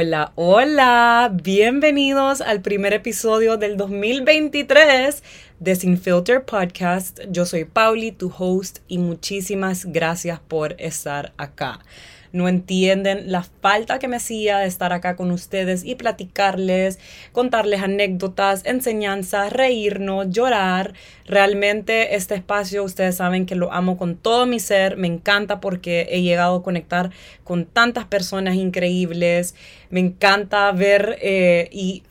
Hola, hola, bienvenidos al primer episodio del 2023 de Sin Filter Podcast. Yo soy Pauli, tu host, y muchísimas gracias por estar acá no entienden la falta que me hacía de estar acá con ustedes y platicarles, contarles anécdotas, enseñanzas, reírnos, llorar. Realmente este espacio ustedes saben que lo amo con todo mi ser, me encanta porque he llegado a conectar con tantas personas increíbles, me encanta ver eh, y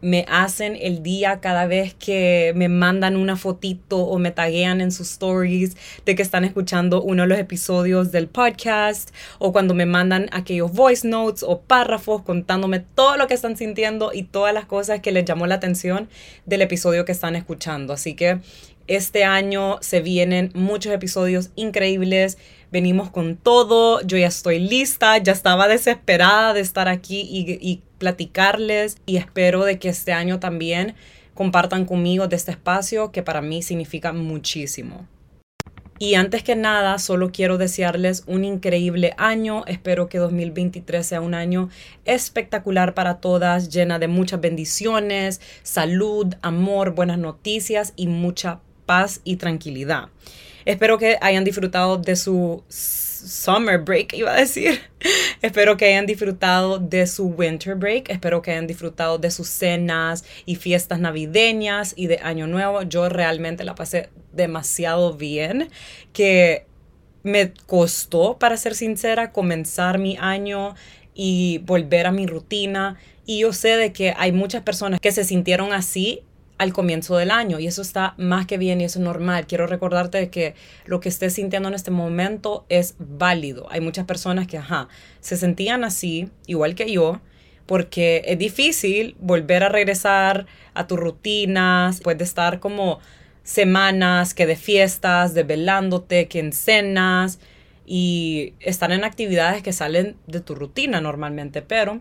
me hacen el día cada vez que me mandan una fotito o me taguean en sus stories de que están escuchando uno de los episodios del podcast o cuando me mandan aquellos voice notes o párrafos contándome todo lo que están sintiendo y todas las cosas que les llamó la atención del episodio que están escuchando. Así que este año se vienen muchos episodios increíbles. Venimos con todo. Yo ya estoy lista. Ya estaba desesperada de estar aquí y, platicarles. Y espero de que este año también compartan conmigo de este espacio que para mí significa muchísimo. Y antes que nada, solo quiero desearles un increíble año. Espero que 2023 sea un año espectacular para todas, llena de muchas bendiciones, salud, amor, buenas noticias y mucha paz y tranquilidad. Espero que hayan disfrutado de su summer break, iba a decir. Espero que hayan disfrutado de su winter break. Espero que hayan disfrutado de sus cenas y fiestas navideñas y de Año Nuevo. Yo realmente la pasé demasiado bien. Que me costó, para ser sincera, comenzar mi año y volver a mi rutina. Y yo sé de que hay muchas personas que se sintieron así al comienzo del año y eso está más que bien y eso es normal. Quiero recordarte que lo que estés sintiendo en este momento es válido. Hay muchas personas que, ajá, se sentían así, igual que yo, porque es difícil volver a regresar a tus rutinas, después de estar como semanas que de fiestas, de velándote, que en cenas y estar en actividades que salen de tu rutina normalmente, pero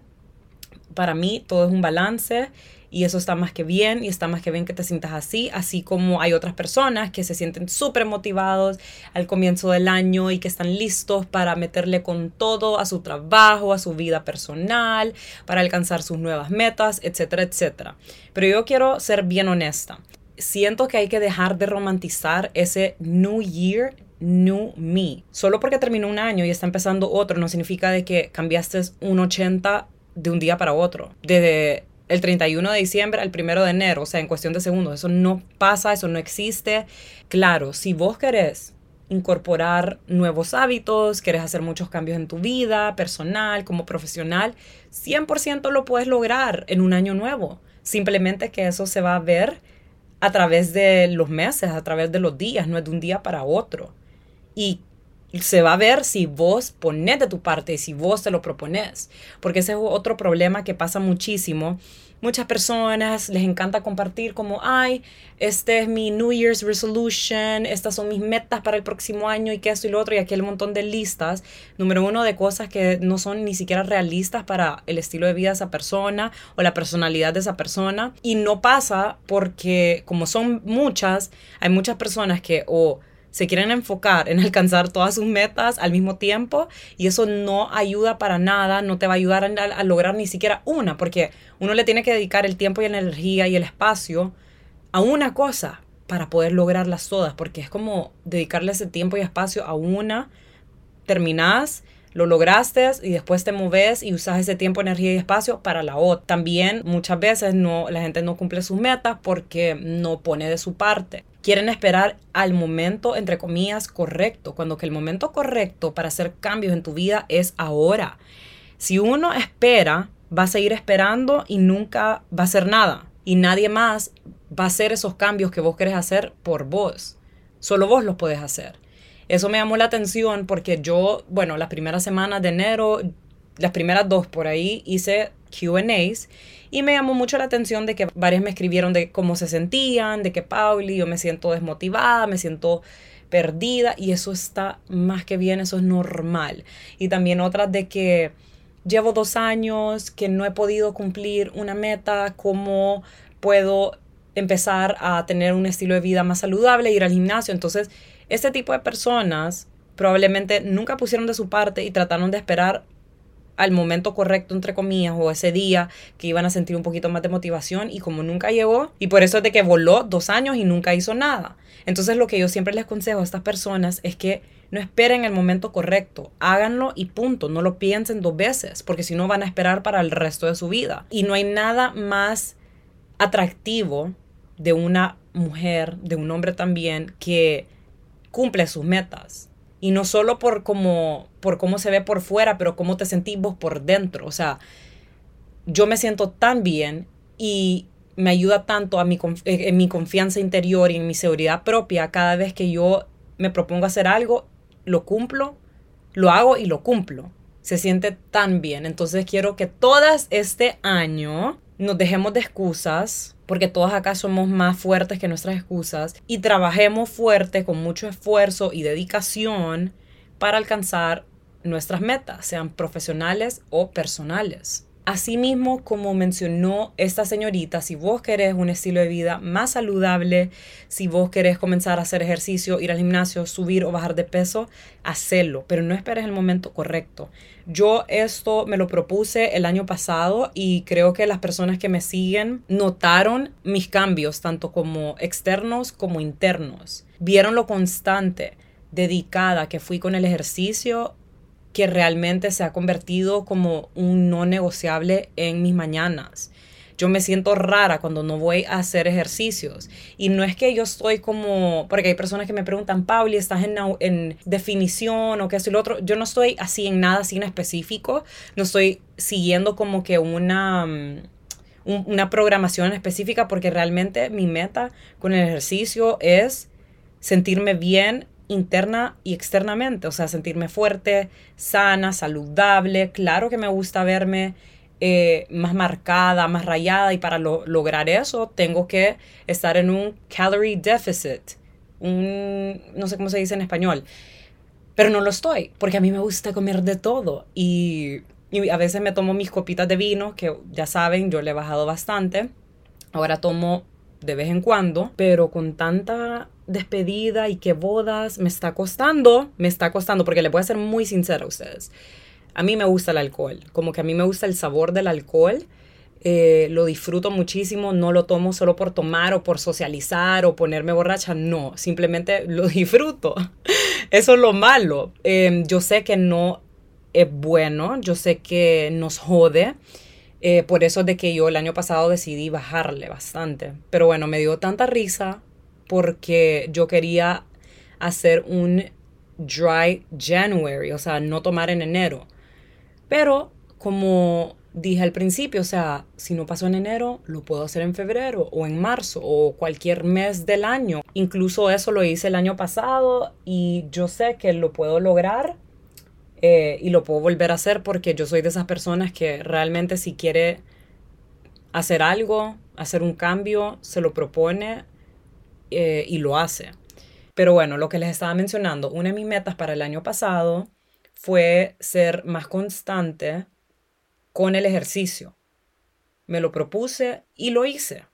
para mí todo es un balance y eso está más que bien y está más que bien que te sientas así, así como hay otras personas que se sienten súper motivados al comienzo del año y que están listos para meterle con todo a su trabajo, a su vida personal, para alcanzar sus nuevas metas, etcétera, etcétera. Pero yo quiero ser bien honesta. Siento que hay que dejar de romantizar ese New Year New Me. Solo porque terminó un año y está empezando otro no significa de que cambiaste un 80 de un día para otro. Desde el 31 de diciembre al 1 de enero, o sea, en cuestión de segundos. Eso no pasa, eso no existe. Claro, si vos querés incorporar nuevos hábitos, querés hacer muchos cambios en tu vida personal, como profesional, 100% lo puedes lograr en un año nuevo. Simplemente que eso se va a ver a través de los meses, a través de los días, no es de un día para otro. Y se va a ver si vos pones de tu parte y si vos te lo propones. Porque ese es otro problema que pasa muchísimo. Muchas personas les encanta compartir como, ay, este es mi New Year's Resolution, estas son mis metas para el próximo año y que esto y lo otro y aquel montón de listas. Número uno de cosas que no son ni siquiera realistas para el estilo de vida de esa persona o la personalidad de esa persona. Y no pasa porque como son muchas, hay muchas personas que o se quieren enfocar en alcanzar todas sus metas al mismo tiempo y eso no ayuda para nada, no te va a ayudar a, lograr ni siquiera una, porque uno le tiene que dedicar el tiempo y la energía y el espacio a una cosa para poder lograrlas todas, porque es como dedicarle ese tiempo y espacio a una, terminás lo lograste y después te moves y usas ese tiempo, energía y espacio para la otra. También muchas veces no, la gente no cumple sus metas porque no pone de su parte. Quieren esperar al momento, entre comillas, correcto, cuando que el momento correcto para hacer cambios en tu vida es ahora. Si uno espera, va a seguir esperando y nunca va a hacer nada. Y nadie más va a hacer esos cambios que vos querés hacer por vos. Solo vos los puedes hacer. Eso me llamó la atención porque yo, bueno, las primeras semanas de enero, las primeras dos por ahí, hice QAs y me llamó mucho la atención de que varias me escribieron de cómo se sentían, de que Pauli, yo me siento desmotivada, me siento perdida y eso está más que bien, eso es normal. Y también otras de que llevo dos años, que no he podido cumplir una meta, cómo puedo empezar a tener un estilo de vida más saludable, ir al gimnasio. Entonces, este tipo de personas probablemente nunca pusieron de su parte y trataron de esperar al momento correcto, entre comillas, o ese día que iban a sentir un poquito más de motivación y como nunca llegó, y por eso es de que voló dos años y nunca hizo nada. Entonces lo que yo siempre les aconsejo a estas personas es que no esperen el momento correcto, háganlo y punto, no lo piensen dos veces, porque si no van a esperar para el resto de su vida. Y no hay nada más atractivo de una mujer, de un hombre también, que cumple sus metas. Y no solo por cómo, por cómo se ve por fuera, pero cómo te sentís vos por dentro. O sea, yo me siento tan bien y me ayuda tanto a mi, eh, en mi confianza interior y en mi seguridad propia cada vez que yo me propongo hacer algo, lo cumplo, lo hago y lo cumplo. Se siente tan bien. Entonces quiero que todas este año nos dejemos de excusas, porque todas acá somos más fuertes que nuestras excusas, y trabajemos fuerte con mucho esfuerzo y dedicación para alcanzar nuestras metas, sean profesionales o personales. Asimismo, como mencionó esta señorita, si vos querés un estilo de vida más saludable, si vos querés comenzar a hacer ejercicio, ir al gimnasio, subir o bajar de peso, hacelo, pero no esperes el momento correcto. Yo esto me lo propuse el año pasado y creo que las personas que me siguen notaron mis cambios, tanto como externos como internos. Vieron lo constante, dedicada que fui con el ejercicio que realmente se ha convertido como un no negociable en mis mañanas. Yo me siento rara cuando no voy a hacer ejercicios. Y no es que yo estoy como, porque hay personas que me preguntan, Pauli, ¿estás en, en definición o qué es lo otro? Yo no estoy así en nada así en específico. No estoy siguiendo como que una, mm, una programación específica porque realmente mi meta con el ejercicio es sentirme bien interna y externamente, o sea, sentirme fuerte, sana, saludable. Claro que me gusta verme eh, más marcada, más rayada y para lograr eso tengo que estar en un calorie deficit, un, no sé cómo se dice en español, pero no lo estoy, porque a mí me gusta comer de todo y, y a veces me tomo mis copitas de vino, que ya saben, yo le he bajado bastante. Ahora tomo de vez en cuando, pero con tanta despedida y que bodas me está costando, me está costando, porque le voy a ser muy sincera a ustedes. A mí me gusta el alcohol, como que a mí me gusta el sabor del alcohol. Eh, lo disfruto muchísimo, no lo tomo solo por tomar o por socializar o ponerme borracha, no, simplemente lo disfruto. Eso es lo malo. Em, yo sé que no es bueno, yo sé que nos jode, eh, por eso de que yo el año pasado decidí bajarle bastante. Pero bueno, me dio tanta risa porque yo quería hacer un dry January, o sea, no tomar en enero. Pero como dije al principio, o sea, si no pasó en enero, lo puedo hacer en febrero o en marzo o cualquier mes del año. Incluso eso lo hice el año pasado y yo sé que lo puedo lograr eh, y lo puedo volver a hacer porque yo soy de esas personas que realmente si quiere hacer algo, hacer un cambio, se lo propone eh, y lo hace. Pero bueno, lo que les estaba mencionando, una de mis metas para el año pasado fue ser más constante con el ejercicio. Me lo propuse y lo hice.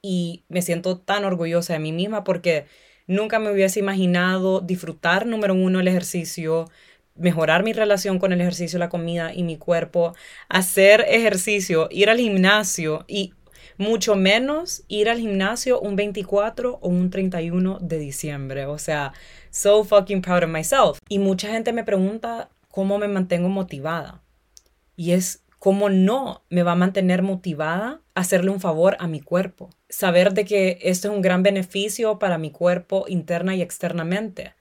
Y me siento tan orgullosa de mí misma porque nunca me hubiese imaginado disfrutar, número uno, el ejercicio, mejorar mi relación con el ejercicio, la comida y mi cuerpo, hacer ejercicio, ir al gimnasio y mucho menos ir al gimnasio un 24 o un 31 de diciembre. O sea, so fucking proud of myself. Y mucha gente me pregunta cómo me mantengo motivada. Y es cómo no me va a mantener motivada hacerle un favor a mi cuerpo. Saber de que esto es un gran beneficio para mi cuerpo interna y externamente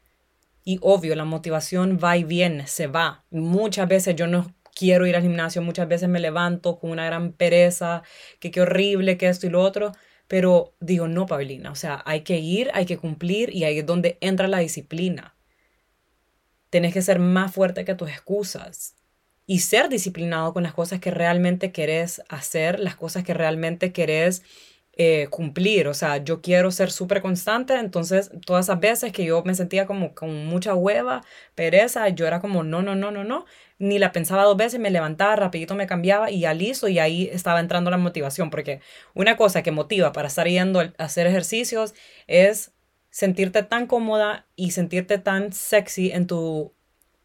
y obvio, la motivación va y viene, se va. Muchas veces yo no quiero ir al gimnasio, muchas veces me levanto con una gran pereza, que qué horrible, que esto y lo otro, pero digo, no, Paulina, o sea, hay que ir, hay que cumplir y ahí es donde entra la disciplina. Tienes que ser más fuerte que tus excusas y ser disciplinado con las cosas que realmente querés hacer, las cosas que realmente querés eh, cumplir, o sea, yo quiero ser súper constante, entonces todas esas veces que yo me sentía como con mucha hueva, pereza, yo era como, no, no, no, no, no, ni la pensaba dos veces, me levantaba, rapidito me cambiaba y ya listo, y ahí estaba entrando la motivación, porque una cosa que motiva para estar yendo a hacer ejercicios es sentirte tan cómoda y sentirte tan sexy en tu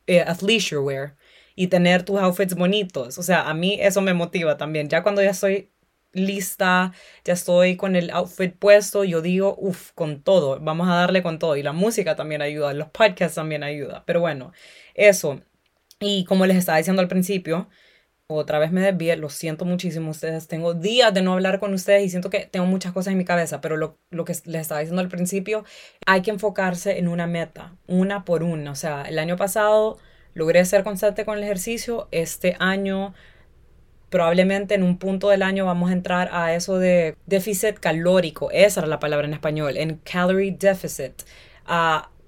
eh, athleisure wear y tener tus outfits bonitos. O sea, a mí eso me motiva también. Ya cuando ya estoy lista, ya estoy con el outfit puesto, yo digo, uff, con todo, vamos a darle con todo. Y la música también ayuda, los podcasts también ayuda. Pero bueno, eso. Y como les estaba diciendo al principio, otra vez me desvié, lo siento muchísimo ustedes, tengo días de no hablar con ustedes y siento que tengo muchas cosas en mi cabeza, pero lo, lo, que les estaba diciendo al principio, hay que enfocarse en una meta, una por una. O sea, el año pasado logré ser constante con el ejercicio, este año probablemente en un punto del año vamos a entrar a eso de déficit calórico, esa era la palabra en español, en calorie deficit,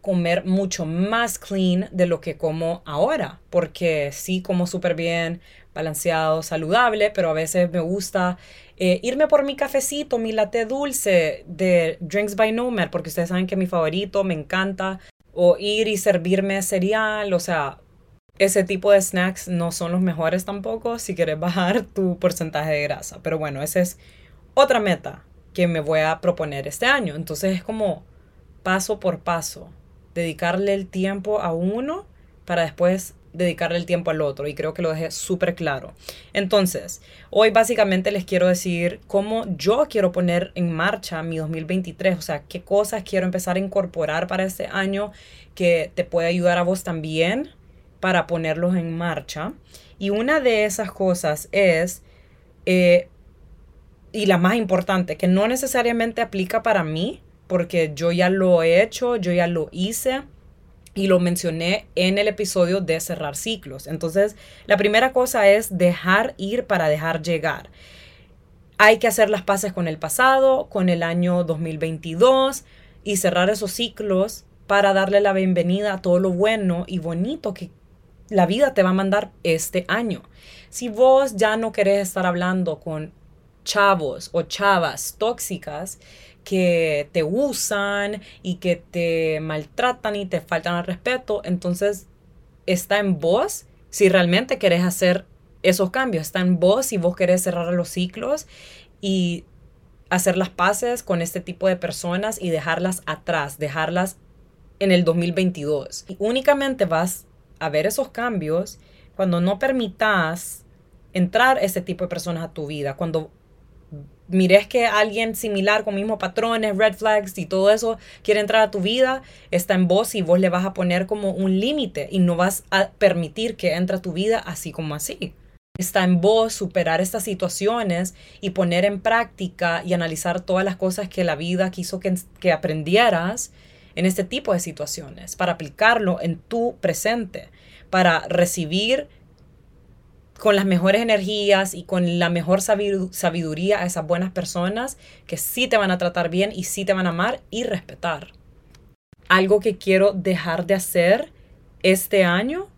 comer mucho más clean de lo que como ahora, porque sí como súper bien, balanceado, saludable, pero a veces me gusta eh, irme por mi cafecito, mi latte dulce de Drinks by Nomad, porque ustedes saben que mi favorito, me encanta, o ir y servirme cereal, o sea, ese tipo de snacks no son los mejores tampoco si quieres bajar tu porcentaje de grasa. Pero bueno, esa es otra meta que me voy a proponer este año. Entonces es como paso por paso, dedicarle el tiempo a uno para después dedicarle el tiempo al otro y creo que lo dejé súper claro. Entonces, hoy básicamente les quiero decir cómo yo quiero poner en marcha mi 2023, o sea, qué cosas quiero empezar a incorporar para este año que te puede ayudar a vos también para ponerlos en marcha. Y una de esas cosas es, eh, y la más importante, que no necesariamente aplica para mí, porque yo ya lo he hecho, yo ya lo hice y lo mencioné en el episodio de cerrar ciclos. Entonces, la primera cosa es dejar ir para dejar llegar. Hay que hacer las paces con el pasado, con el año 2022 y cerrar esos ciclos para darle la bienvenida a todo lo bueno y bonito que la vida te va a mandar este año. Si vos ya no querés estar hablando con chavos o chavas tóxicas que te usan y que te maltratan y te faltan al respeto, entonces está en vos si realmente querés hacer esos cambios. Está en vos si vos querés cerrar los ciclos y hacer las paces con este tipo de personas y dejarlas atrás, dejarlas en el 2022. Y únicamente vas a ver esos cambios cuando no permitas entrar ese tipo de personas a tu vida, cuando mires que alguien similar con mismos patrones, red flags y todo eso quiere entrar a tu vida, está en vos y vos le vas a poner como un límite y no vas a permitir que entre a tu vida así como así. Está en vos superar estas situaciones y poner en práctica y analizar todas las cosas que la vida quiso que, que aprendieras en este tipo de situaciones, para aplicarlo en tu presente, para recibir con las mejores energías y con la mejor sabiduría a esas buenas personas que sí te van a tratar bien y sí te van a amar y respetar. Algo que quiero dejar de hacer este año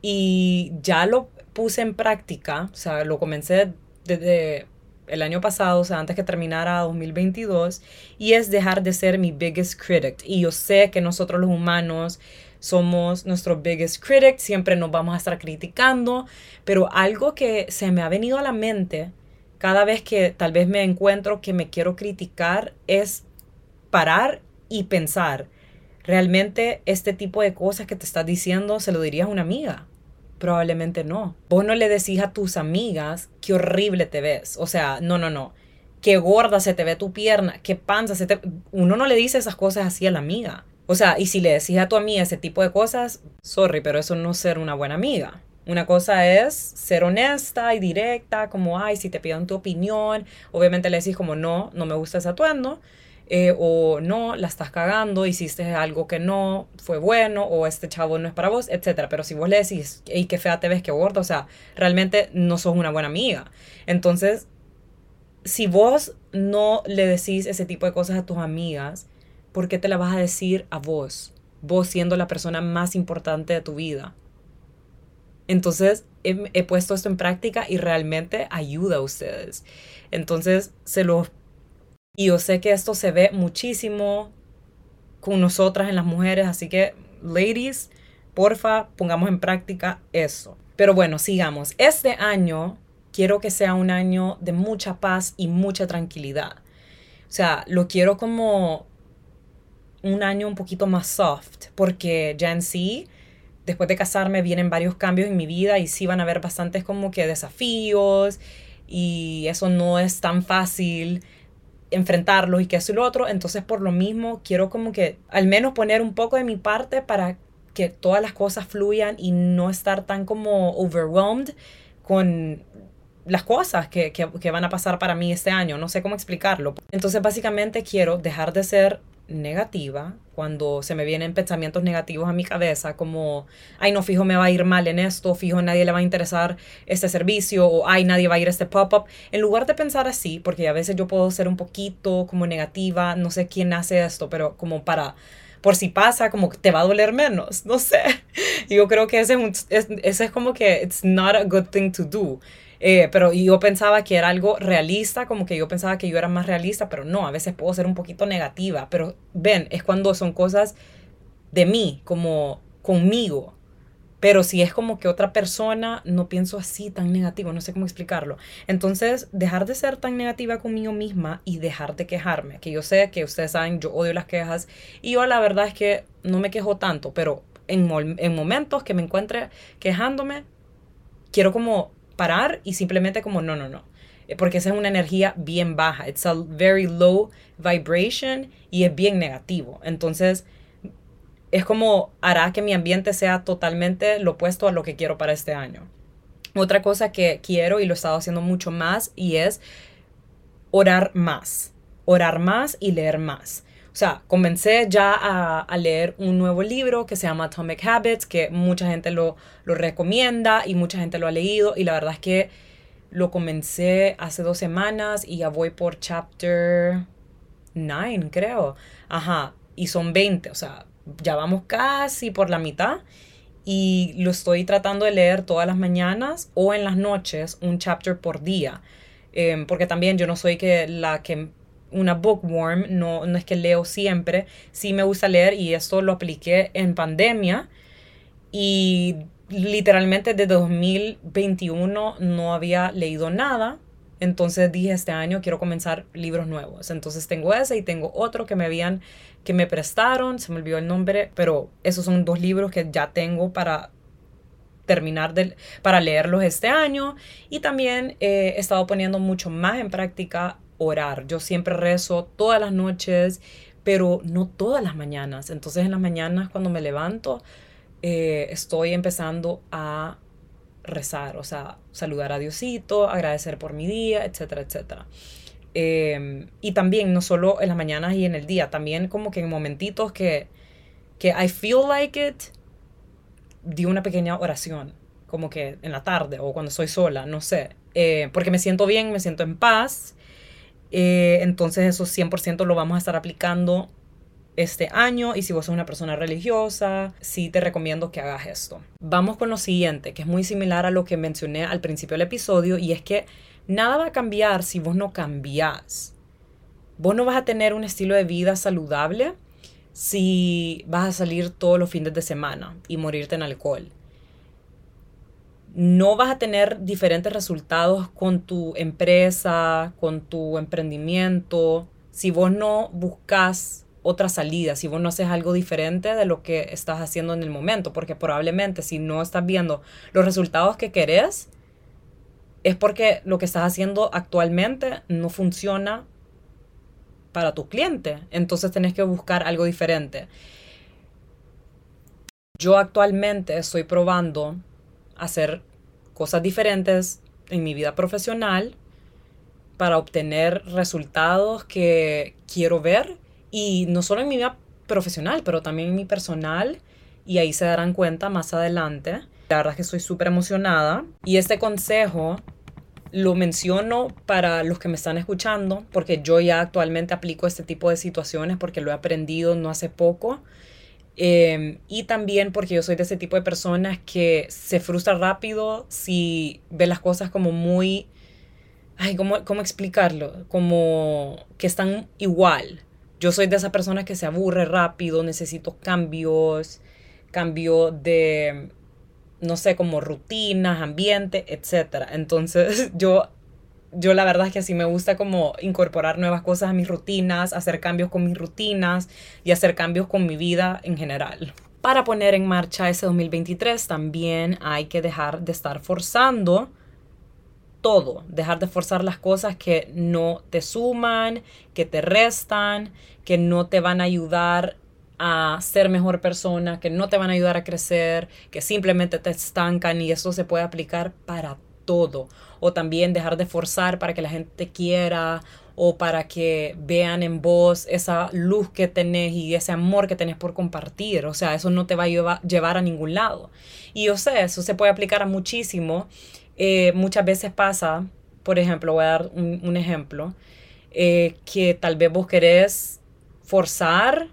y ya lo puse en práctica, o sea, lo comencé desde el año pasado, o sea, antes que terminara 2022, y es dejar de ser mi biggest critic. Y yo sé que nosotros los humanos somos nuestro biggest critic, siempre nos vamos a estar criticando, pero algo que se me ha venido a la mente cada vez que tal vez me encuentro que me quiero criticar es parar y pensar, realmente este tipo de cosas que te estás diciendo se lo dirías a una amiga Probablemente no. Vos no le decís a tus amigas qué horrible te ves. O sea, no, no, no. Qué gorda se te ve tu pierna, qué panza se te... Uno no le dice esas cosas así a la amiga. O sea, y si le decís a tu amiga ese tipo de cosas, sorry, pero eso no es ser una buena amiga. Una cosa es ser honesta y directa, como, ay, si te piden tu opinión, obviamente le decís como, no, no me gusta ese atuendo. Eh, o no, la estás cagando, hiciste algo que no fue bueno, o este chavo no es para vos, etc. Pero si vos le decís, y qué fea te ves, qué gordo, o sea, realmente no sos una buena amiga. Entonces, si vos no le decís ese tipo de cosas a tus amigas, ¿por qué te la vas a decir a vos? Vos siendo la persona más importante de tu vida. Entonces, he, puesto esto en práctica y realmente ayuda a ustedes. Entonces, se los y yo sé que esto se ve muchísimo con nosotras en las mujeres, así que, ladies, porfa, pongamos en práctica eso. Pero bueno, sigamos. Este año quiero que sea un año de mucha paz y mucha tranquilidad. O sea, lo quiero como un año un poquito más soft, porque ya en sí después de casarme vienen varios cambios en mi vida y sí van a haber bastantes como que desafíos y eso no es tan fácil enfrentarlos y que eso y lo otro. Entonces por lo mismo quiero como que al menos poner un poco de mi parte para que todas las cosas fluyan y no estar tan como overwhelmed con las cosas que, que, que, van a pasar para mí este año. No sé cómo explicarlo. Entonces básicamente quiero dejar de ser negativa, cuando se me vienen pensamientos negativos a mi cabeza, como, ay, no, fijo, me va a ir mal en esto, fijo, nadie le va a interesar este servicio, o ay, nadie va a ir a este pop-up, en lugar de pensar así, porque a veces yo puedo ser un poquito como negativa, no sé quién hace esto, pero como para por si pasa, como que te va a doler menos, no sé. Yo creo que ese es, ese es como que it's not a good thing to do. Eh, pero yo pensaba que era algo realista, como que yo pensaba que yo era más realista, pero no, a veces puedo ser un poquito negativa. Pero ven, es cuando son cosas de mí, como conmigo. Pero si es como que otra persona, no pienso así tan negativo, no sé cómo explicarlo. Entonces, dejar de ser tan negativa conmigo misma y dejar de quejarme. Que yo sé que ustedes saben, yo odio las quejas. Y yo la verdad es que no me quejo tanto, pero en, en momentos que me encuentre quejándome, quiero como parar y simplemente como no, no, no. Eh, porque esa es una energía bien baja. It's a very low vibration y es bien negativo. Entonces, es como hará que mi ambiente sea totalmente lo opuesto a lo que quiero para este año. Otra cosa que quiero y lo he estado haciendo mucho más y es orar más. Orar más y leer más. O sea, comencé ya a, leer un nuevo libro que se llama Atomic Habits, que mucha gente lo, lo recomienda y mucha gente lo ha leído. Y la verdad es que lo comencé hace dos semanas y ya voy por chapter 9, creo. Ajá, y son 20, o sea, ya vamos casi por la mitad. Y lo estoy tratando de leer todas las mañanas o en las noches, un chapter por día. Em, porque también yo no soy que la que una bookworm, no, no es que leo siempre, sí me gusta leer y esto lo apliqué en pandemia y literalmente desde 2021 no había leído nada. Entonces dije, este año quiero comenzar libros nuevos. Entonces tengo ese y tengo otro que me habían, que me prestaron, se me olvidó el nombre, pero esos son dos libros que ya tengo para terminar de, para leerlos este año. Y también eh, he estado poniendo mucho más en práctica orar. Yo siempre rezo todas las noches, pero no todas las mañanas. Entonces en las mañanas cuando me levanto, eh, estoy empezando a rezar, o sea, saludar a Diosito, agradecer por mi día, etcétera, etcétera. Em, y también, no solo en las mañanas y en el día, también como que en momentitos que, que I feel like it, di una pequeña oración, como que en la tarde o cuando estoy sola, no sé, eh, porque me siento bien, me siento en paz eh, entonces eso 100% lo vamos a estar aplicando este año y si vos sos una persona religiosa, sí te recomiendo que hagas esto. Vamos con lo siguiente, que es muy similar a lo que mencioné al principio del episodio y es que nada va a cambiar si vos no cambiás. Vos no vas a tener un estilo de vida saludable si vas a salir todos los fines de semana y morirte en alcohol no vas a tener diferentes resultados con tu empresa, con tu emprendimiento, si vos no buscas otra salida, si vos no haces algo diferente de lo que estás haciendo en el momento, porque probablemente si no estás viendo los resultados que querés, es porque lo que estás haciendo actualmente no funciona para tu cliente, entonces tenés que buscar algo diferente. Yo actualmente estoy probando hacer cosas diferentes en mi vida profesional para obtener resultados que quiero ver. Y no solo en mi vida profesional, pero también en mi personal. Y ahí se darán cuenta más adelante. La verdad es que estoy súper emocionada. Y este consejo lo menciono para los que me están escuchando porque yo ya actualmente aplico este tipo de situaciones porque lo he aprendido no hace poco Em, y también porque yo soy de ese tipo de personas que se frustra rápido si ve las cosas como muy... Ay, ¿cómo, ¿cómo explicarlo? Como que están igual. Yo soy de esas personas que se aburre rápido, necesito cambios, cambio de, no sé, como rutinas, ambiente, etc. Entonces yo yo la verdad es que así me gusta como incorporar nuevas cosas a mis rutinas, hacer cambios con mis rutinas y hacer cambios con mi vida en general. para poner en marcha ese 2023 también hay que dejar de estar forzando todo, dejar de forzar las cosas que no te suman, que te restan, que no te van a ayudar a ser mejor persona, que no te van a ayudar a crecer, que simplemente te estancan y eso se puede aplicar para todo. O también dejar de forzar para que la gente te quiera o para que vean en vos esa luz que tenés y ese amor que tenés por compartir. O sea, eso no te va a llevar, a ningún lado. Y yo sé, eso se puede aplicar a muchísimo. Eh, muchas veces pasa, por ejemplo, voy a dar un, ejemplo, eh, que tal vez vos querés forzar,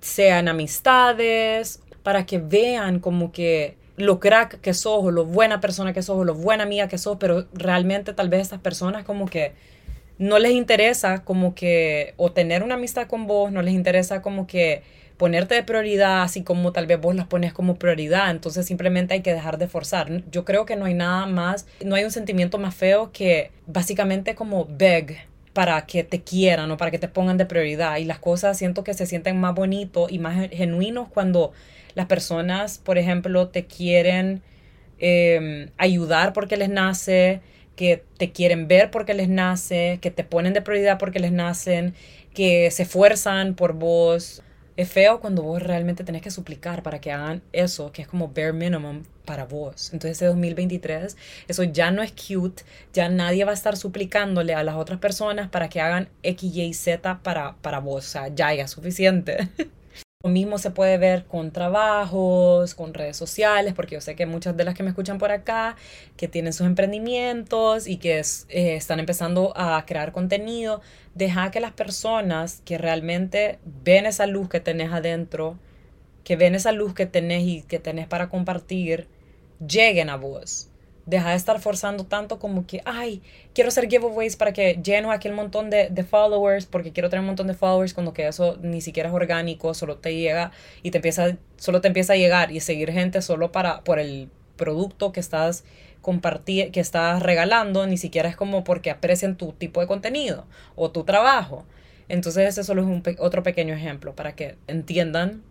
sean amistades, para que vean como que lo crack que sos o lo buena persona que sos o lo buena amiga que sos, pero realmente tal vez estas personas como que no les interesa como que o tener una amistad con vos, no les interesa como que ponerte de prioridad, así como tal vez vos las pones como prioridad, entonces simplemente hay que dejar de forzar. Yo creo que no hay nada más, no hay un sentimiento más feo que básicamente como beg para que te quieran o para que te pongan de prioridad y las cosas siento que se sienten más bonitos y más genuinos cuando las personas, por ejemplo, te quieren em, ayudar porque les nace, que te quieren ver porque les nace, que te ponen de prioridad porque les nacen, que se esfuerzan por vos. Es feo cuando vos realmente tenés que suplicar para que hagan eso, que es como bare minimum para vos. Entonces, ese 2023, eso ya no es cute, ya nadie va a estar suplicándole a las otras personas para que hagan X, Y, Z para, para vos. O sea, ya, es suficiente. Lo mismo se puede ver con trabajos, con redes sociales, porque yo sé que muchas de las que me escuchan por acá, que tienen sus emprendimientos y que eh, están empezando a crear contenido, deja que las personas que realmente ven esa luz que tenés adentro, que ven esa luz que tenés y que tenés para compartir, lleguen a vos deja de estar forzando tanto como que, ay, quiero hacer giveaways para que lleno aquel montón de, de, followers, porque quiero tener un montón de followers, cuando que eso ni siquiera es orgánico, solo te llega y te empieza, solo te empieza a llegar y seguir gente solo para, por el producto que estás compartir, que estás regalando, ni siquiera es como porque aprecian tu tipo de contenido o tu trabajo. Entonces ese solo es un otro pequeño ejemplo para que entiendan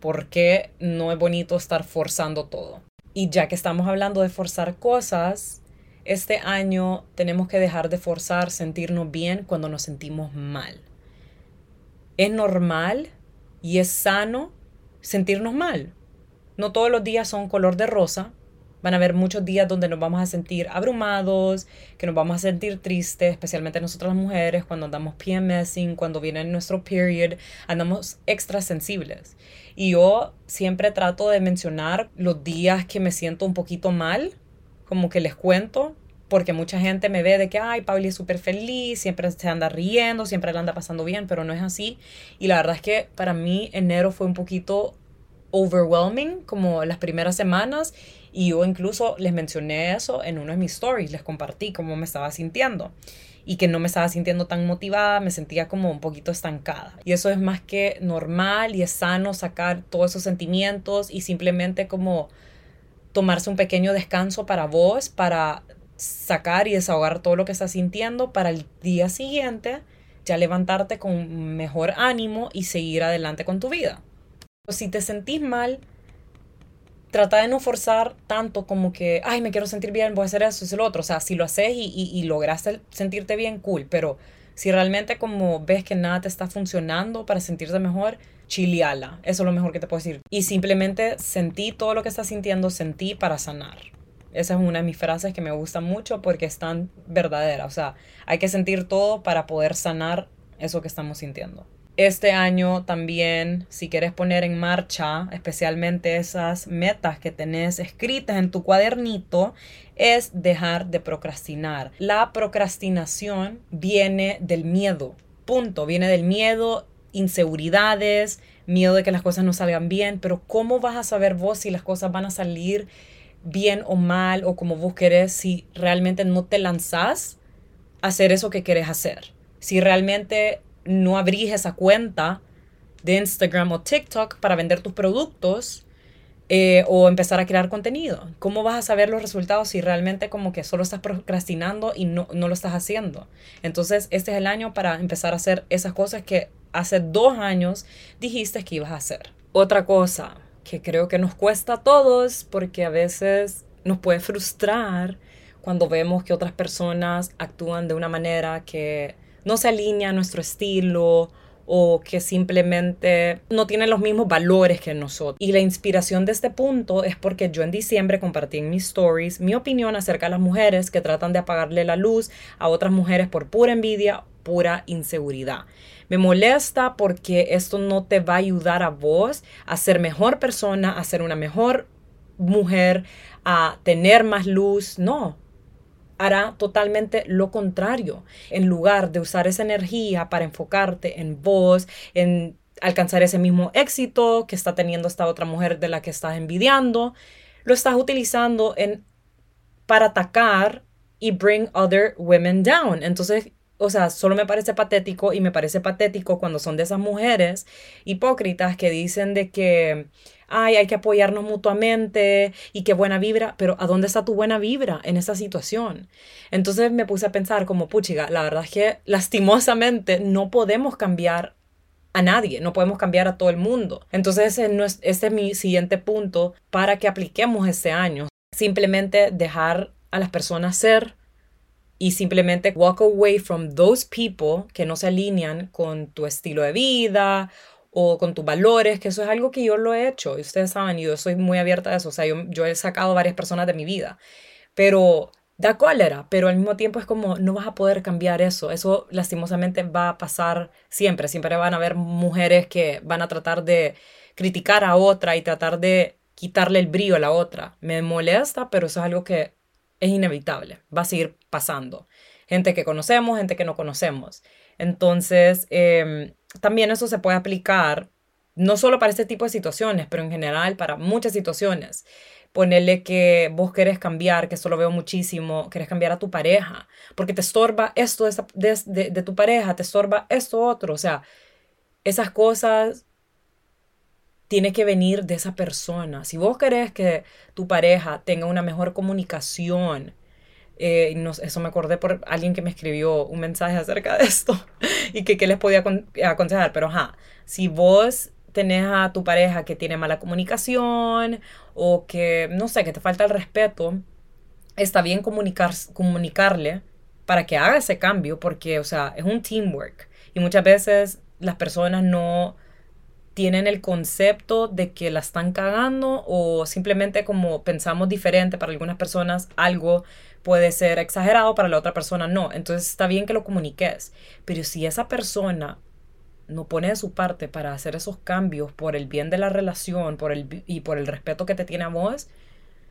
por qué no es bonito estar forzando todo. Y ya que estamos hablando de forzar cosas, este año tenemos que dejar de forzar sentirnos bien cuando nos sentimos mal. Es normal y es sano sentirnos mal. No todos los días son color de rosa. Van a haber muchos días donde nos vamos a sentir abrumados, que nos vamos a sentir tristes, especialmente nosotras las mujeres, cuando andamos PMSing, cuando viene nuestro period, andamos extra sensibles. Y yo siempre trato de mencionar los días que me siento un poquito mal, como que les cuento, porque mucha gente me ve de que, ay, Pauli es súper feliz, siempre se anda riendo, siempre le anda pasando bien, pero no es así. Y la verdad es que para mí enero fue un poquito overwhelming, como las primeras semanas, y yo incluso les mencioné eso en uno de mis stories, les compartí cómo me estaba sintiendo y que no me estaba sintiendo tan motivada, me sentía como un poquito estancada. Y eso es más que normal y es sano sacar todos esos sentimientos y simplemente como tomarse un pequeño descanso para vos, para sacar y desahogar todo lo que estás sintiendo para el día siguiente ya levantarte con mejor ánimo y seguir adelante con tu vida. Si te sentís mal, trata de no forzar tanto como que, ay, me quiero sentir bien, voy a hacer eso, es lo otro. O sea, si lo haces y, y, y sentirte bien, cool. Pero si realmente como ves que nada te está funcionando para sentirte mejor, chiliala. Eso es lo mejor que te puedo decir. Y simplemente sentí todo lo que estás sintiendo, sentí para sanar. Esa es una de mis frases que me gusta mucho porque es tan verdadera. O sea, hay que sentir todo para poder sanar eso que estamos sintiendo. Este año también, si quieres poner en marcha, especialmente esas metas que tenés escritas en tu cuadernito, es dejar de procrastinar. La procrastinación viene del miedo. Punto. Viene del miedo, inseguridades, miedo de que las cosas no salgan bien. Pero ¿cómo vas a saber vos si las cosas van a salir bien o mal o como vos querés si realmente no te lanzás a hacer eso que querés hacer? Si realmente no abrís esa cuenta de Instagram o TikTok para vender tus productos eh, o empezar a crear contenido. ¿Cómo vas a saber los resultados si realmente como que solo estás procrastinando y no, no lo estás haciendo? Entonces, este es el año para empezar a hacer esas cosas que hace dos años dijiste que ibas a hacer. Otra cosa que creo que nos cuesta a todos porque a veces nos puede frustrar cuando vemos que otras personas actúan de una manera que no se alinea a nuestro estilo o que simplemente no tienen los mismos valores que nosotros. Y la inspiración de este punto es porque yo en diciembre compartí en mis stories mi opinión acerca de las mujeres que tratan de apagarle la luz a otras mujeres por pura envidia, pura inseguridad. Me molesta porque esto no te va a ayudar a vos a ser mejor persona, a ser una mejor mujer, a tener más luz. No, hará totalmente lo contrario. En lugar de usar esa energía para enfocarte en vos, en alcanzar ese mismo éxito que está teniendo esta otra mujer de la que estás envidiando, lo estás utilizando en, para atacar y bring other women down. Entonces, o sea, solo me parece patético y me parece patético cuando son de esas mujeres hipócritas que dicen de que ay, hay que apoyarnos mutuamente y qué buena vibra, pero ¿a dónde está tu buena vibra en esa situación? Entonces me puse a pensar como, puchiga, la verdad es que lastimosamente no podemos cambiar a nadie, no podemos cambiar a todo el mundo. Entonces ese, es, ese es mi siguiente punto para que apliquemos este año. Simplemente dejar a las personas ser y simplemente walk away from those people que no se alinean con tu estilo de vida o con tus valores, que eso es algo que yo lo he hecho, y ustedes saben, yo soy muy abierta a eso, o sea, yo, yo he sacado varias personas de mi vida, pero da cólera, pero al mismo tiempo es como, no vas a poder cambiar eso, eso lastimosamente va a pasar siempre, siempre van a haber mujeres que van a tratar de criticar a otra y tratar de quitarle el brillo a la otra. Me molesta, pero eso es algo que es inevitable, va a seguir pasando. Gente que conocemos, gente que no conocemos. Entonces, em, también eso se puede aplicar no solo para este tipo de situaciones, pero en general para muchas situaciones. Ponerle que vos querés cambiar, que esto lo veo muchísimo, querés cambiar a tu pareja, porque te estorba esto de, de, tu pareja, te estorba esto otro. O sea, esas cosas tiene que venir de esa persona. Si vos querés que tu pareja tenga una mejor comunicación, eh, eso me acordé por alguien que me escribió un mensaje acerca de esto y que les podía aconsejar. Pero ajá, si vos tenés a tu pareja que tiene mala comunicación o que, no sé, que te falta el respeto, está bien comunicar, comunicarle para que haga ese cambio porque, o sea, es un teamwork. Y muchas veces las personas no tienen el concepto de que la están cagando o simplemente como pensamos diferente para algunas personas algo puede ser exagerado, para la otra persona no. Entonces está bien que lo comuniques, pero si esa persona no pone de su parte para hacer esos cambios por el bien de la relación por el, y por el respeto que te tiene a vos,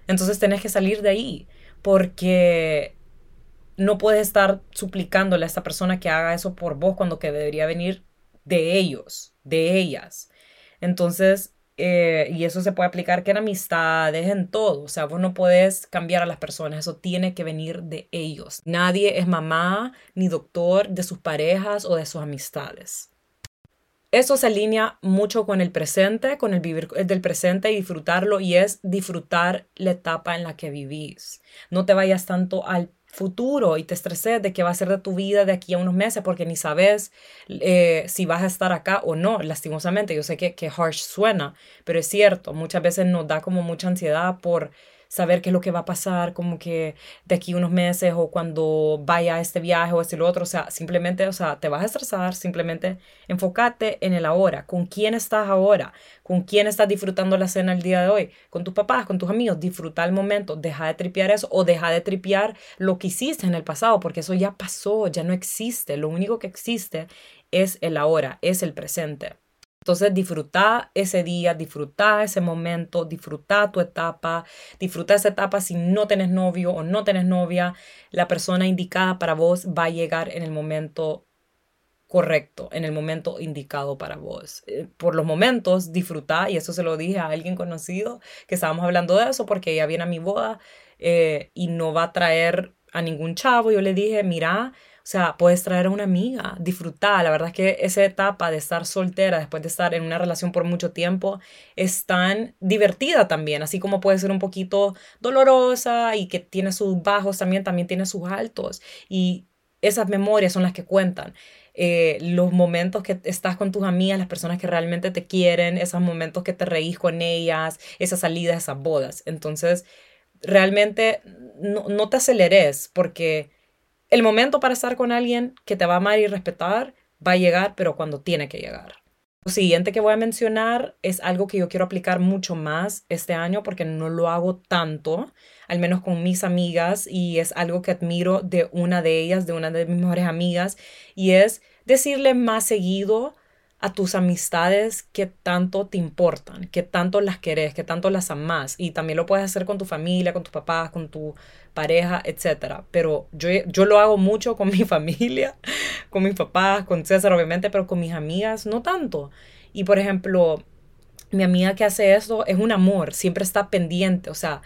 entonces tenés que salir de ahí, porque no puedes estar suplicándole a esta persona que haga eso por vos cuando que debería venir de ellos, de ellas. Entonces, eh, y eso se puede aplicar que en amistades, en todo. O sea, vos no puedes cambiar a las personas, eso tiene que venir de ellos. Nadie es mamá ni doctor de sus parejas o de sus amistades. Eso se alinea mucho con el presente, con el vivir del presente y disfrutarlo, y es disfrutar la etapa en la que vivís. No te vayas tanto al futuro y te estreses de qué va a ser de tu vida de aquí a unos meses porque ni sabes eh, si vas a estar acá o no, lastimosamente. Yo sé que, que harsh suena, pero es cierto, muchas veces nos da como mucha ansiedad por saber qué es lo que va a pasar, como que de aquí unos meses o cuando vaya a este viaje o este lo otro, o sea, simplemente, o sea, te vas a estresar, simplemente enfócate en el ahora, con quién estás ahora, con quién estás disfrutando la cena el día de hoy, con tus papás, con tus amigos, disfruta el momento, deja de tripear eso o deja de tripear lo que hiciste en el pasado, porque eso ya pasó, ya no existe, lo único que existe es el ahora, es el presente. Entonces disfruta ese día, disfruta ese momento, disfruta tu etapa, disfruta esa etapa si no tenés novio o no tenés novia. La persona indicada para vos va a llegar en el momento correcto, en el momento indicado para vos. Eh, por los momentos, disfruta, y eso se lo dije a alguien conocido, que estábamos hablando de eso, porque ella viene a mi boda eh, y no va a traer a ningún chavo. Yo le dije, mira, o sea, puedes traer a una amiga, disfrutar. La verdad es que esa etapa de estar soltera después de estar en una relación por mucho tiempo es tan divertida también, así como puede ser un poquito dolorosa y que tiene sus bajos también, también tiene sus altos. Y esas memorias son las que cuentan. eh, los momentos que estás con tus amigas, las personas que realmente te quieren, esos momentos que te reís con ellas, esas salidas, esas bodas. Entonces, realmente no, no te aceleres porque el momento para estar con alguien que te va a amar y respetar va a llegar, pero cuando tiene que llegar. Lo siguiente que voy a mencionar es algo que yo quiero aplicar mucho más este año porque no lo hago tanto, al menos con mis amigas, y es algo que admiro de una de ellas, de una de mis mejores amigas, y es decirle más seguido a tus amistades que tanto te importan, que tanto las querés, que tanto las amas. Y también lo puedes hacer con tu familia, con tus papás, con tu pareja, etc. Pero yo, yo lo hago mucho con mi familia, con mis papás, con César obviamente, pero con mis amigas no tanto. Y por ejemplo, mi amiga que hace eso es un amor, siempre está pendiente, o sea,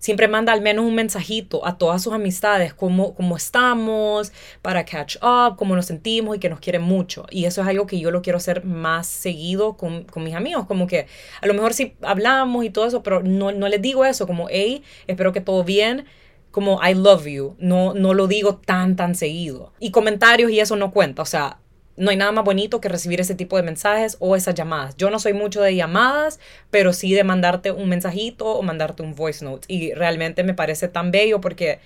siempre manda al menos un mensajito a todas sus amistades, cómo, cómo estamos, para catch up, cómo nos sentimos y que nos quiere mucho. Y eso es algo que yo lo quiero hacer más seguido con, con mis amigos, como que a lo mejor sí hablamos y todo eso, pero no, no les digo eso, como, hey, espero que todo bien, como I love you, no, no lo digo tan, tan seguido. Y comentarios y eso no cuenta, o sea, no hay nada más bonito que recibir ese tipo de mensajes o esas llamadas. Yo no soy mucho de llamadas, pero sí de mandarte un mensajito o mandarte un voice note. Y realmente me parece tan bello porque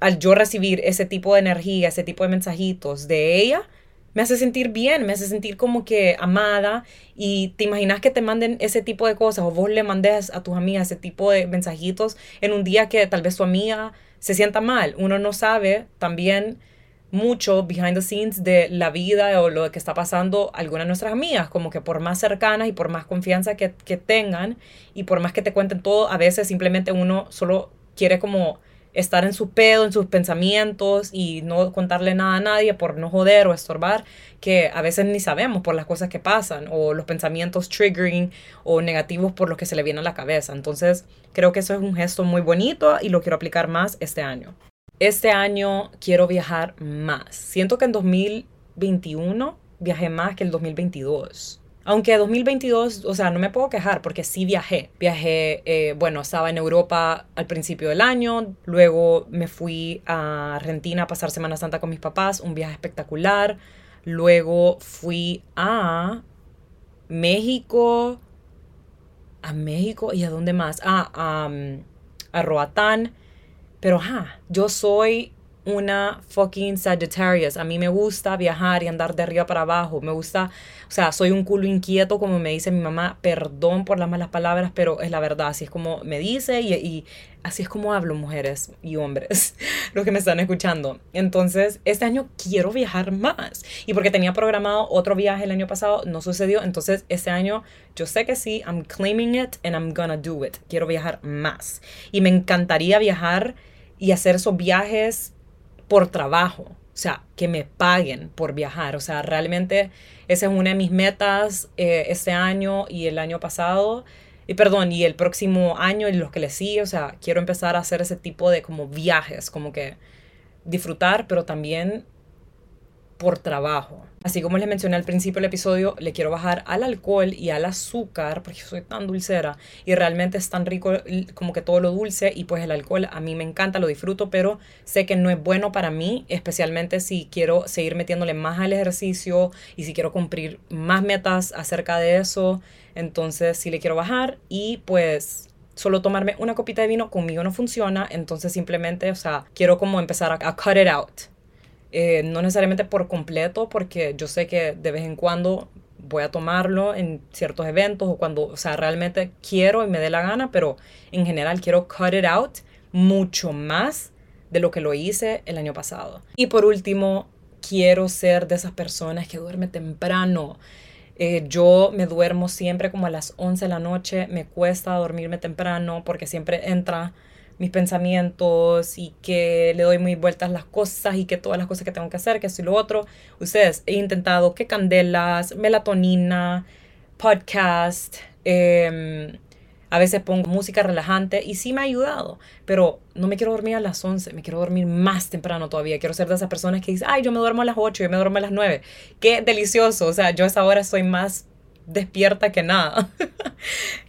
al yo recibir ese tipo de energía, ese tipo de mensajitos de ella, me hace sentir bien, me hace sentir como que amada y te imaginas que te manden ese tipo de cosas o vos le mandes a tus amigas ese tipo de mensajitos en un día que tal vez tu amiga se sienta mal. Uno no sabe también mucho behind the scenes de la vida o lo que está pasando algunas de nuestras amigas, como que por más cercanas y por más confianza que, tengan y por más que te cuenten todo, a veces simplemente uno solo quiere como estar en su pedo, en sus pensamientos y no contarle nada a nadie por no joder o estorbar, que a veces ni sabemos por las cosas que pasan o los pensamientos triggering o negativos por los que se le viene a la cabeza. Entonces, creo que eso es un gesto muy bonito y lo quiero aplicar más este año este año quiero viajar más. Siento que en 2021 viajé más que el 2022. Aunque 2022, o sea, no me puedo quejar porque sí viajé. Viajé, eh, bueno, estaba en Europa al principio del año, luego me fui a Argentina a pasar Semana Santa con mis papás, un viaje espectacular. Luego fui a México, a México y a dónde más? Ah, a Roatán pero, ajá, yo soy una fucking Sagittarius. A mí me gusta viajar y andar de arriba para abajo. Me gusta, o sea, soy un culo inquieto, como me dice mi mamá. Perdón por las malas palabras, pero es la verdad. Así es como me dice y, y así es como hablo, mujeres y hombres, los que me están escuchando. Entonces, este año quiero viajar más. Y porque tenía programado otro viaje el año pasado, no sucedió. Entonces, este año yo sé que sí, I'm claiming it and I'm gonna do it. Quiero viajar más. Y me encantaría viajar y hacer esos viajes por trabajo, o sea, que me paguen por viajar, o sea, realmente esa es una de mis metas eh, este año y el año pasado, y perdón, y el próximo año y los que le sigue, o sea, quiero empezar a hacer ese tipo de como viajes, como que disfrutar, pero también por trabajo. Así como les mencioné al principio del episodio, le quiero bajar al alcohol y al azúcar, porque soy tan dulcera y realmente es tan rico como que todo lo dulce y pues el alcohol a mí me encanta, lo disfruto, pero sé que no es bueno para mí, especialmente si quiero seguir metiéndole más al ejercicio y si quiero cumplir más metas acerca de eso. Entonces sí le quiero bajar y pues solo tomarme una copita de vino conmigo no funciona, entonces simplemente, o sea, quiero como empezar a, a cut it out eh, no necesariamente por completo, porque yo sé que de vez en cuando voy a tomarlo en ciertos eventos o cuando, o sea, realmente quiero y me dé la gana, pero en general quiero cut it out mucho más de lo que lo hice el año pasado. Y por último, quiero ser de esas personas que duerme temprano. Eh, yo me duermo siempre como a las 11 de la noche, me cuesta dormirme temprano porque siempre entra mis pensamientos y que le doy muy vueltas las cosas y que todas las cosas que tengo que hacer, que esto y lo otro. Ustedes, he intentado que candelas, melatonina, podcast, em, a veces pongo música relajante y sí me ha ayudado, pero no me quiero dormir a las 11, me quiero dormir más temprano todavía. Quiero ser de esas personas que dicen, ay, yo me duermo a las 8, yo me duermo a las 9. Qué delicioso, o sea, yo a esa hora soy más despierta que nada.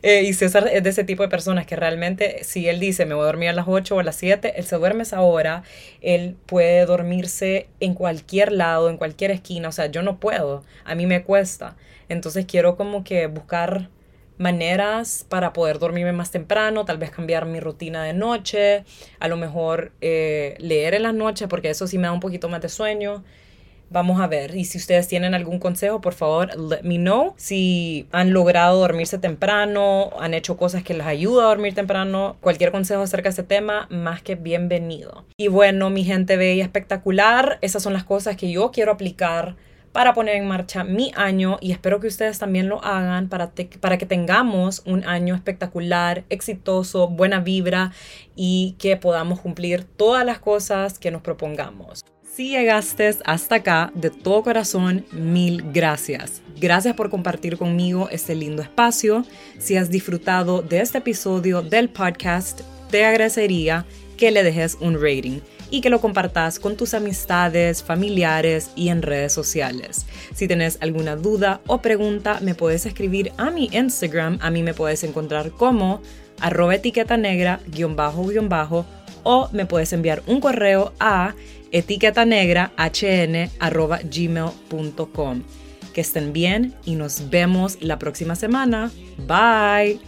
Eh, y César es de ese tipo de personas que realmente, si él dice, me voy a dormir a las 8 o a las 7, él se duerme esa hora, él puede dormirse en cualquier lado, en cualquier esquina, o sea, yo no puedo, a mí me cuesta. Entonces quiero como que buscar maneras para poder dormirme más temprano, tal vez cambiar mi rutina de noche, a lo mejor eh, leer en las noches, porque eso sí me da un poquito más de sueño. Vamos a ver. Y si ustedes tienen algún consejo, por favor, let me know. Si han logrado dormirse temprano, han hecho cosas que les ayuda a dormir temprano, cualquier consejo acerca de este tema, más que bienvenido. Y bueno, mi gente bella espectacular, esas son las cosas que yo quiero aplicar para poner en marcha mi año y espero que ustedes también lo hagan para, para que tengamos un año espectacular, exitoso, buena vibra y que podamos cumplir todas las cosas que nos propongamos. Si llegaste hasta acá, de todo corazón, mil gracias. Gracias por compartir conmigo este lindo espacio. Si has disfrutado de este episodio del podcast, te agradecería que le dejes un rating y que lo compartas con tus amistades, familiares y en redes sociales. Si tienes alguna duda o pregunta, me puedes escribir a mi Instagram. A mí me puedes encontrar como arroba etiqueta negra guion bajo guion bajo o me puedes enviar un correo a etiqueta negra hn.gmail.com. Que estén bien y nos vemos la próxima semana. Bye.